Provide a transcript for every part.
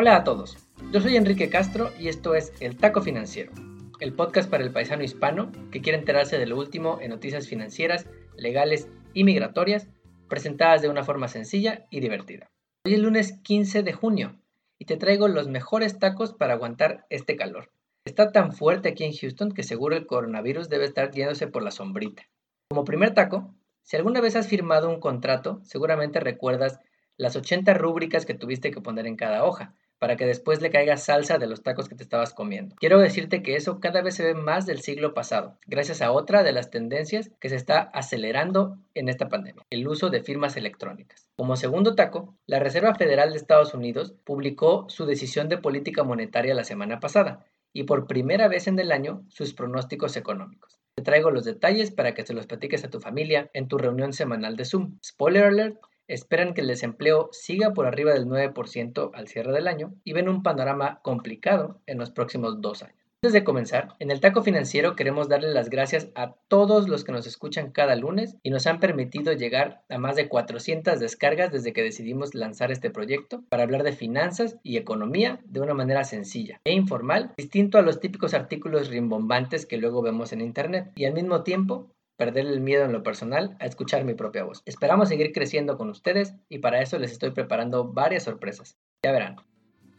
Hola a todos, yo soy Enrique Castro y esto es El Taco Financiero, el podcast para el paisano hispano que quiere enterarse de lo último en noticias financieras, legales y migratorias, presentadas de una forma sencilla y divertida. Hoy es lunes 15 de junio y te traigo los mejores tacos para aguantar este calor. Está tan fuerte aquí en Houston que seguro el coronavirus debe estar yéndose por la sombrita. Como primer taco, si alguna vez has firmado un contrato, seguramente recuerdas las 80 rúbricas que tuviste que poner en cada hoja, para que después le caiga salsa de los tacos que te estabas comiendo. Quiero decirte que eso cada vez se ve más del siglo pasado, gracias a otra de las tendencias que se está acelerando en esta pandemia, el uso de firmas electrónicas. Como segundo taco, la Reserva Federal de Estados Unidos publicó su decisión de política monetaria la semana pasada y por primera vez en el año sus pronósticos económicos. Te traigo los detalles para que se los platiques a tu familia en tu reunión semanal de Zoom. Spoiler alert, esperan que el desempleo siga por arriba del 9% al cierre del año y ven un panorama complicado en los próximos dos años. Antes de comenzar, en el Taco Financiero queremos darle las gracias a todos los que nos escuchan cada lunes y nos han permitido llegar a más de 400 descargas desde que decidimos lanzar este proyecto para hablar de finanzas y economía de una manera sencilla e informal, distinto a los típicos artículos rimbombantes que luego vemos en Internet y al mismo tiempo perder el miedo en lo personal a escuchar mi propia voz. Esperamos seguir creciendo con ustedes y para eso les estoy preparando varias sorpresas. Ya verán.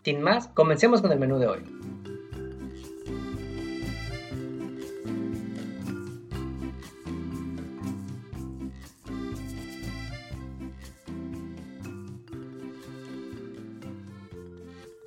Sin más, comencemos con el menú de hoy.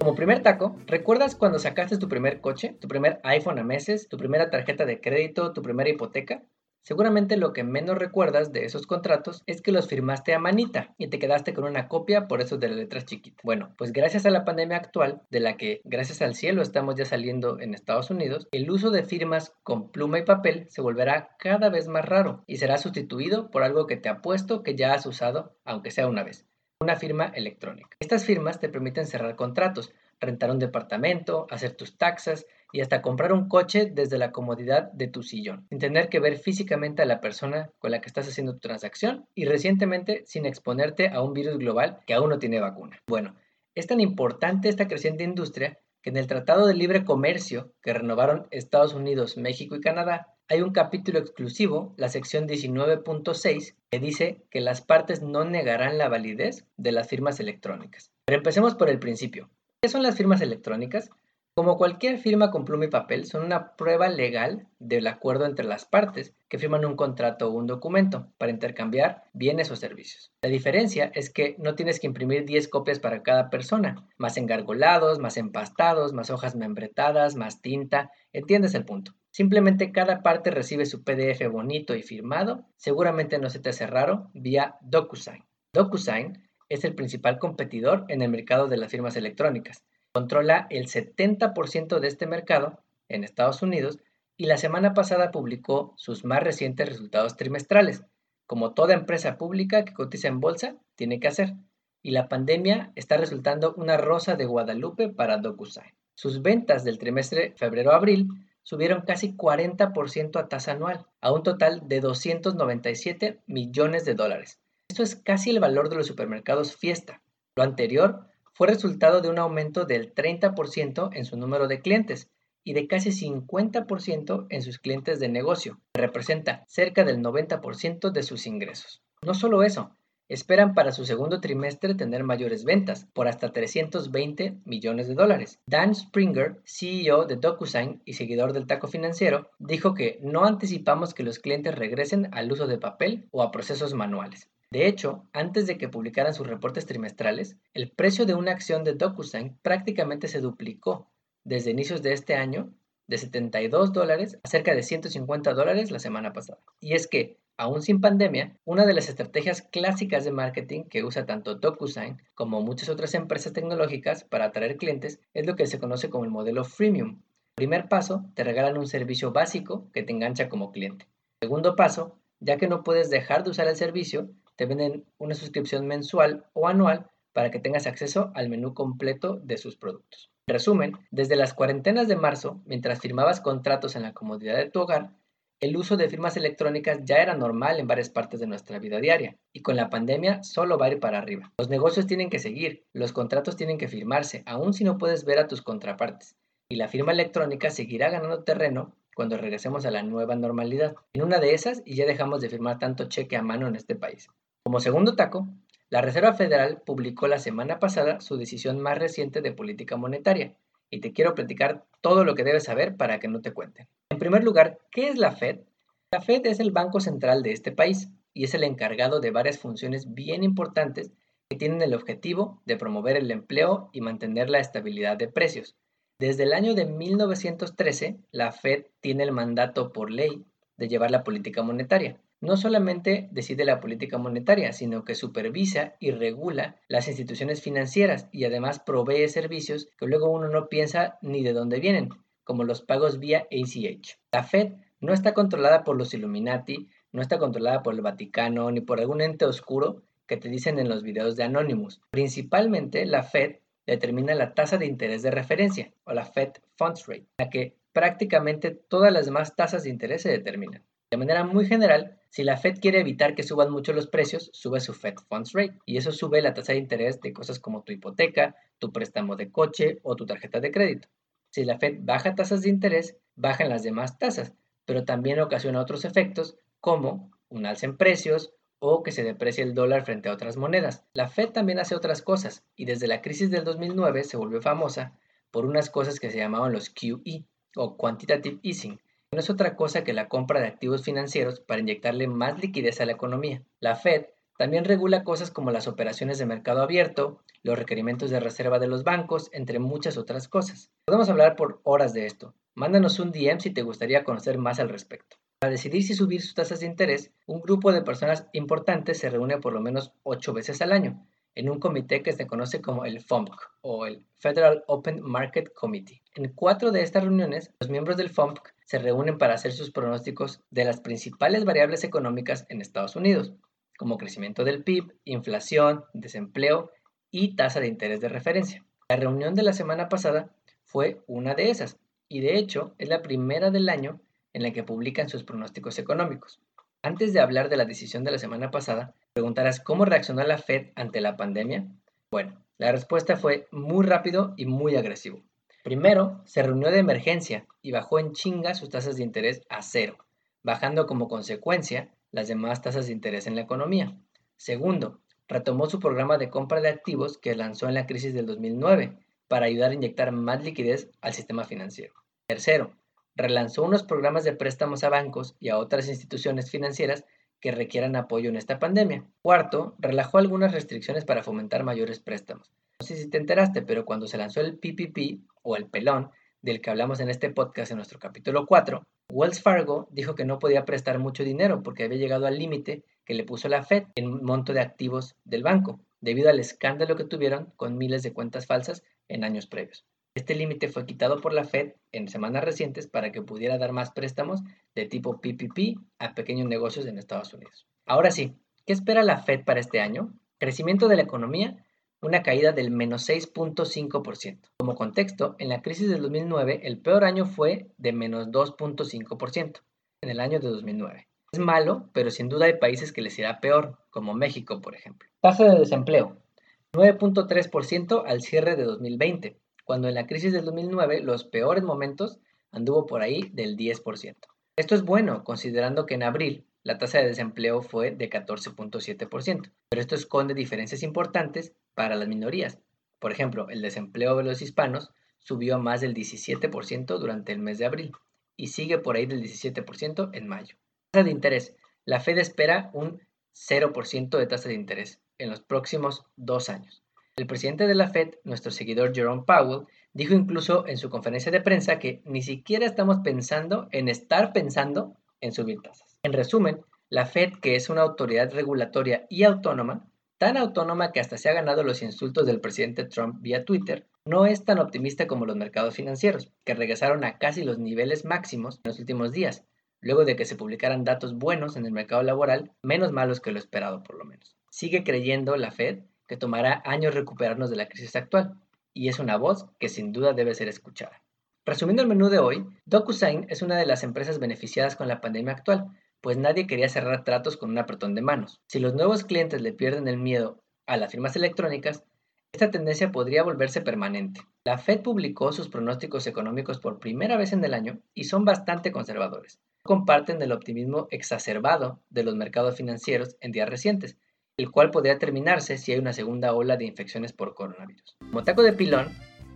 Como primer taco, ¿recuerdas cuando sacaste tu primer coche, tu primer iPhone a meses, tu primera tarjeta de crédito, tu primera hipoteca? Seguramente lo que menos recuerdas de esos contratos es que los firmaste a manita y te quedaste con una copia por eso de las letras chiquitas. Bueno, pues gracias a la pandemia actual, de la que gracias al cielo estamos ya saliendo en Estados Unidos, el uso de firmas con pluma y papel se volverá cada vez más raro y será sustituido por algo que te apuesto que ya has usado, aunque sea una vez una firma electrónica. Estas firmas te permiten cerrar contratos, rentar un departamento, hacer tus taxas y hasta comprar un coche desde la comodidad de tu sillón, sin tener que ver físicamente a la persona con la que estás haciendo tu transacción y recientemente sin exponerte a un virus global que aún no tiene vacuna. Bueno, es tan importante esta creciente industria que en el Tratado de Libre Comercio que renovaron Estados Unidos, México y Canadá, hay un capítulo exclusivo, la sección 19.6, que dice que las partes no negarán la validez de las firmas electrónicas. Pero empecemos por el principio. ¿Qué son las firmas electrónicas? Como cualquier firma con pluma y papel, son una prueba legal del acuerdo entre las partes que firman un contrato o un documento para intercambiar bienes o servicios. La diferencia es que no tienes que imprimir 10 copias para cada persona, más engargolados, más empastados, más hojas membretadas, más tinta, entiendes el punto. Simplemente cada parte recibe su PDF bonito y firmado, seguramente no se te hace raro, vía DocuSign. DocuSign es el principal competidor en el mercado de las firmas electrónicas controla el 70% de este mercado en Estados Unidos y la semana pasada publicó sus más recientes resultados trimestrales, como toda empresa pública que cotiza en bolsa tiene que hacer. Y la pandemia está resultando una rosa de Guadalupe para DocuSign. Sus ventas del trimestre febrero-abril subieron casi 40% a tasa anual, a un total de 297 millones de dólares. Esto es casi el valor de los supermercados Fiesta. Lo anterior fue resultado de un aumento del 30% en su número de clientes y de casi 50% en sus clientes de negocio, que representa cerca del 90% de sus ingresos. No solo eso, esperan para su segundo trimestre tener mayores ventas, por hasta 320 millones de dólares. Dan Springer, CEO de DocuSign y seguidor del taco financiero, dijo que no anticipamos que los clientes regresen al uso de papel o a procesos manuales. De hecho, antes de que publicaran sus reportes trimestrales, el precio de una acción de DocuSign prácticamente se duplicó desde inicios de este año, de 72 dólares a cerca de 150 dólares la semana pasada. Y es que, aún sin pandemia, una de las estrategias clásicas de marketing que usa tanto DocuSign como muchas otras empresas tecnológicas para atraer clientes es lo que se conoce como el modelo freemium. Primer paso, te regalan un servicio básico que te engancha como cliente. Segundo paso, ya que no puedes dejar de usar el servicio, te venden una suscripción mensual o anual para que tengas acceso al menú completo de sus productos. En resumen, desde las cuarentenas de marzo, mientras firmabas contratos en la comodidad de tu hogar, El uso de firmas electrónicas ya era normal en varias partes de nuestra vida diaria y con la pandemia solo va a ir para arriba. Los negocios tienen que seguir, los contratos tienen que firmarse, aun si no puedes ver a tus contrapartes. Y la firma electrónica seguirá ganando terreno cuando regresemos a la nueva normalidad. En una de esas y ya dejamos de firmar tanto cheque a mano en este país. Como segundo taco, la Reserva Federal publicó la semana pasada su decisión más reciente de política monetaria y te quiero platicar todo lo que debes saber para que no te cuenten. En primer lugar, ¿qué es la Fed? La Fed es el banco central de este país y es el encargado de varias funciones bien importantes que tienen el objetivo de promover el empleo y mantener la estabilidad de precios. Desde el año de 1913, la Fed tiene el mandato por ley de llevar la política monetaria no solamente decide la política monetaria, sino que supervisa y regula las instituciones financieras y además provee servicios que luego uno no piensa ni de dónde vienen, como los pagos vía ACH. La Fed no está controlada por los Illuminati, no está controlada por el Vaticano ni por algún ente oscuro que te dicen en los videos de Anonymous. Principalmente la Fed determina la tasa de interés de referencia o la Fed Funds Rate, la que prácticamente todas las demás tasas de interés se determinan. De manera muy general, si la Fed quiere evitar que suban mucho los precios, sube su Fed Funds Rate y eso sube la tasa de interés de cosas como tu hipoteca, tu préstamo de coche o tu tarjeta de crédito. Si la Fed baja tasas de interés, bajan las demás tasas, pero también ocasiona otros efectos como un alza en precios o que se deprecie el dólar frente a otras monedas. La Fed también hace otras cosas y desde la crisis del 2009 se volvió famosa por unas cosas que se llamaban los QE o Quantitative Easing, no es otra cosa que la compra de activos financieros para inyectarle más liquidez a la economía. La Fed también regula cosas como las operaciones de mercado abierto, los requerimientos de reserva de los bancos, entre muchas otras cosas. Podemos hablar por horas de esto. Mándanos un DM si te gustaría conocer más al respecto. Para decidir si subir sus tasas de interés, un grupo de personas importantes se reúne por lo menos ocho veces al año en un comité que se conoce como el FOMC o el Federal Open Market Committee. En cuatro de estas reuniones, los miembros del FOMC se reúnen para hacer sus pronósticos de las principales variables económicas en Estados Unidos, como crecimiento del PIB, inflación, desempleo y tasa de interés de referencia. La reunión de la semana pasada fue una de esas, y de hecho es la primera del año en la que publican sus pronósticos económicos. Antes de hablar de la decisión de la semana pasada, preguntarás cómo reaccionó la Fed ante la pandemia. Bueno, la respuesta fue muy rápido y muy agresivo. Primero, se reunió de emergencia y bajó en chinga sus tasas de interés a cero, bajando como consecuencia las demás tasas de interés en la economía. Segundo, retomó su programa de compra de activos que lanzó en la crisis del 2009 para ayudar a inyectar más liquidez al sistema financiero. Tercero, relanzó unos programas de préstamos a bancos y a otras instituciones financieras que requieran apoyo en esta pandemia. Cuarto, relajó algunas restricciones para fomentar mayores préstamos. No sé si te enteraste, pero cuando se lanzó el PPP o el pelón, del que hablamos en este podcast en nuestro capítulo 4, Wells Fargo dijo que no podía prestar mucho dinero porque había llegado al límite que le puso la Fed en monto de activos del banco, debido al escándalo que tuvieron con miles de cuentas falsas en años previos. Este límite fue quitado por la Fed en semanas recientes para que pudiera dar más préstamos de tipo PPP a pequeños negocios en Estados Unidos. Ahora sí, ¿qué espera la Fed para este año? Crecimiento de la economía una caída del menos 6.5%. Como contexto, en la crisis del 2009 el peor año fue de menos 2.5% en el año de 2009. Es malo, pero sin duda hay países que les irá peor, como México, por ejemplo. Tasa de desempleo, 9.3% al cierre de 2020, cuando en la crisis del 2009 los peores momentos anduvo por ahí del 10%. Esto es bueno, considerando que en abril la tasa de desempleo fue de 14.7%, pero esto esconde diferencias importantes para las minorías. Por ejemplo, el desempleo de los hispanos subió a más del 17% durante el mes de abril y sigue por ahí del 17% en mayo. Tasa de interés. La Fed espera un 0% de tasa de interés en los próximos dos años. El presidente de la Fed, nuestro seguidor Jerome Powell, dijo incluso en su conferencia de prensa que ni siquiera estamos pensando en estar pensando en subir tasas. En resumen, la Fed, que es una autoridad regulatoria y autónoma, tan autónoma que hasta se ha ganado los insultos del presidente Trump vía Twitter, no es tan optimista como los mercados financieros, que regresaron a casi los niveles máximos en los últimos días, luego de que se publicaran datos buenos en el mercado laboral, menos malos que lo esperado por lo menos. Sigue creyendo la Fed que tomará años recuperarnos de la crisis actual, y es una voz que sin duda debe ser escuchada. Resumiendo el menú de hoy, DocuSign es una de las empresas beneficiadas con la pandemia actual, pues nadie quería cerrar tratos con un apretón de manos. Si los nuevos clientes le pierden el miedo a las firmas electrónicas, esta tendencia podría volverse permanente. La Fed publicó sus pronósticos económicos por primera vez en el año y son bastante conservadores. Comparten el optimismo exacerbado de los mercados financieros en días recientes, el cual podría terminarse si hay una segunda ola de infecciones por coronavirus. Como de pilón,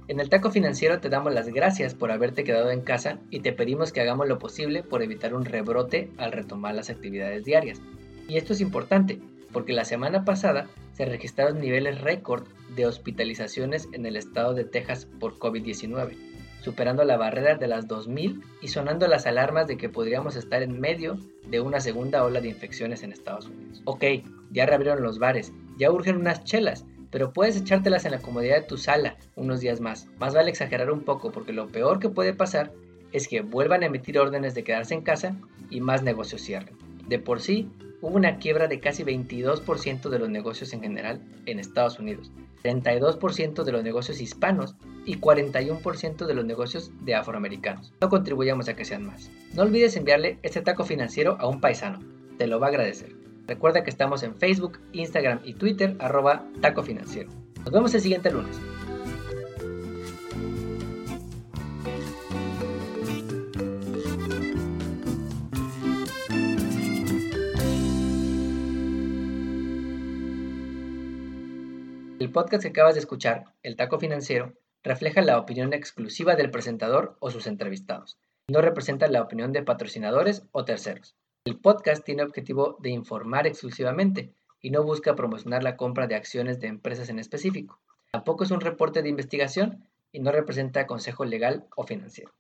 en el taco financiero te damos las gracias por haberte quedado en casa y te pedimos que hagamos lo posible por evitar un rebrote al retomar las actividades diarias. Y esto es importante, porque la semana pasada se registraron niveles récord de hospitalizaciones en el estado de Texas por COVID-19, superando la barrera de las 2.000 y sonando las alarmas de que podríamos estar en medio de una segunda ola de infecciones en Estados Unidos. Ok, ya reabrieron los bares, ya urgen unas chelas, pero puedes echártelas en la comodidad de tu sala unos días más. Más vale exagerar un poco porque lo peor que puede pasar es que vuelvan a emitir órdenes de quedarse en casa y más negocios cierren. De por sí, hubo una quiebra de casi 22% de los negocios en general en Estados Unidos, 32% de los negocios hispanos y 41% de los negocios de afroamericanos. No contribuyamos a que sean más. No olvides enviarle este taco financiero a un paisano, te lo va a agradecer. Recuerda que estamos en Facebook, Instagram y Twitter, arroba taco financiero. Nos vemos el siguiente lunes. El podcast que acabas de escuchar, El Taco Financiero, refleja la opinión exclusiva del presentador o sus entrevistados. No representa la opinión de patrocinadores o terceros. El podcast tiene objetivo de informar exclusivamente y no busca promocionar la compra de acciones de empresas en específico. Tampoco es un reporte de investigación y no representa consejo legal o financiero.